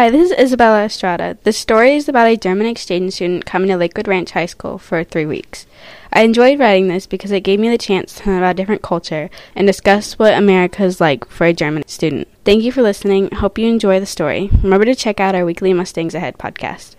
Hi, this is Isabella Estrada. The story is about a German exchange student coming to Lakewood Ranch High School for three weeks. I enjoyed writing this because it gave me the chance to learn about a different culture and discuss what America is like for a German student. Thank you for listening. Hope you enjoy the story. Remember to check out our weekly Mustangs Ahead podcast.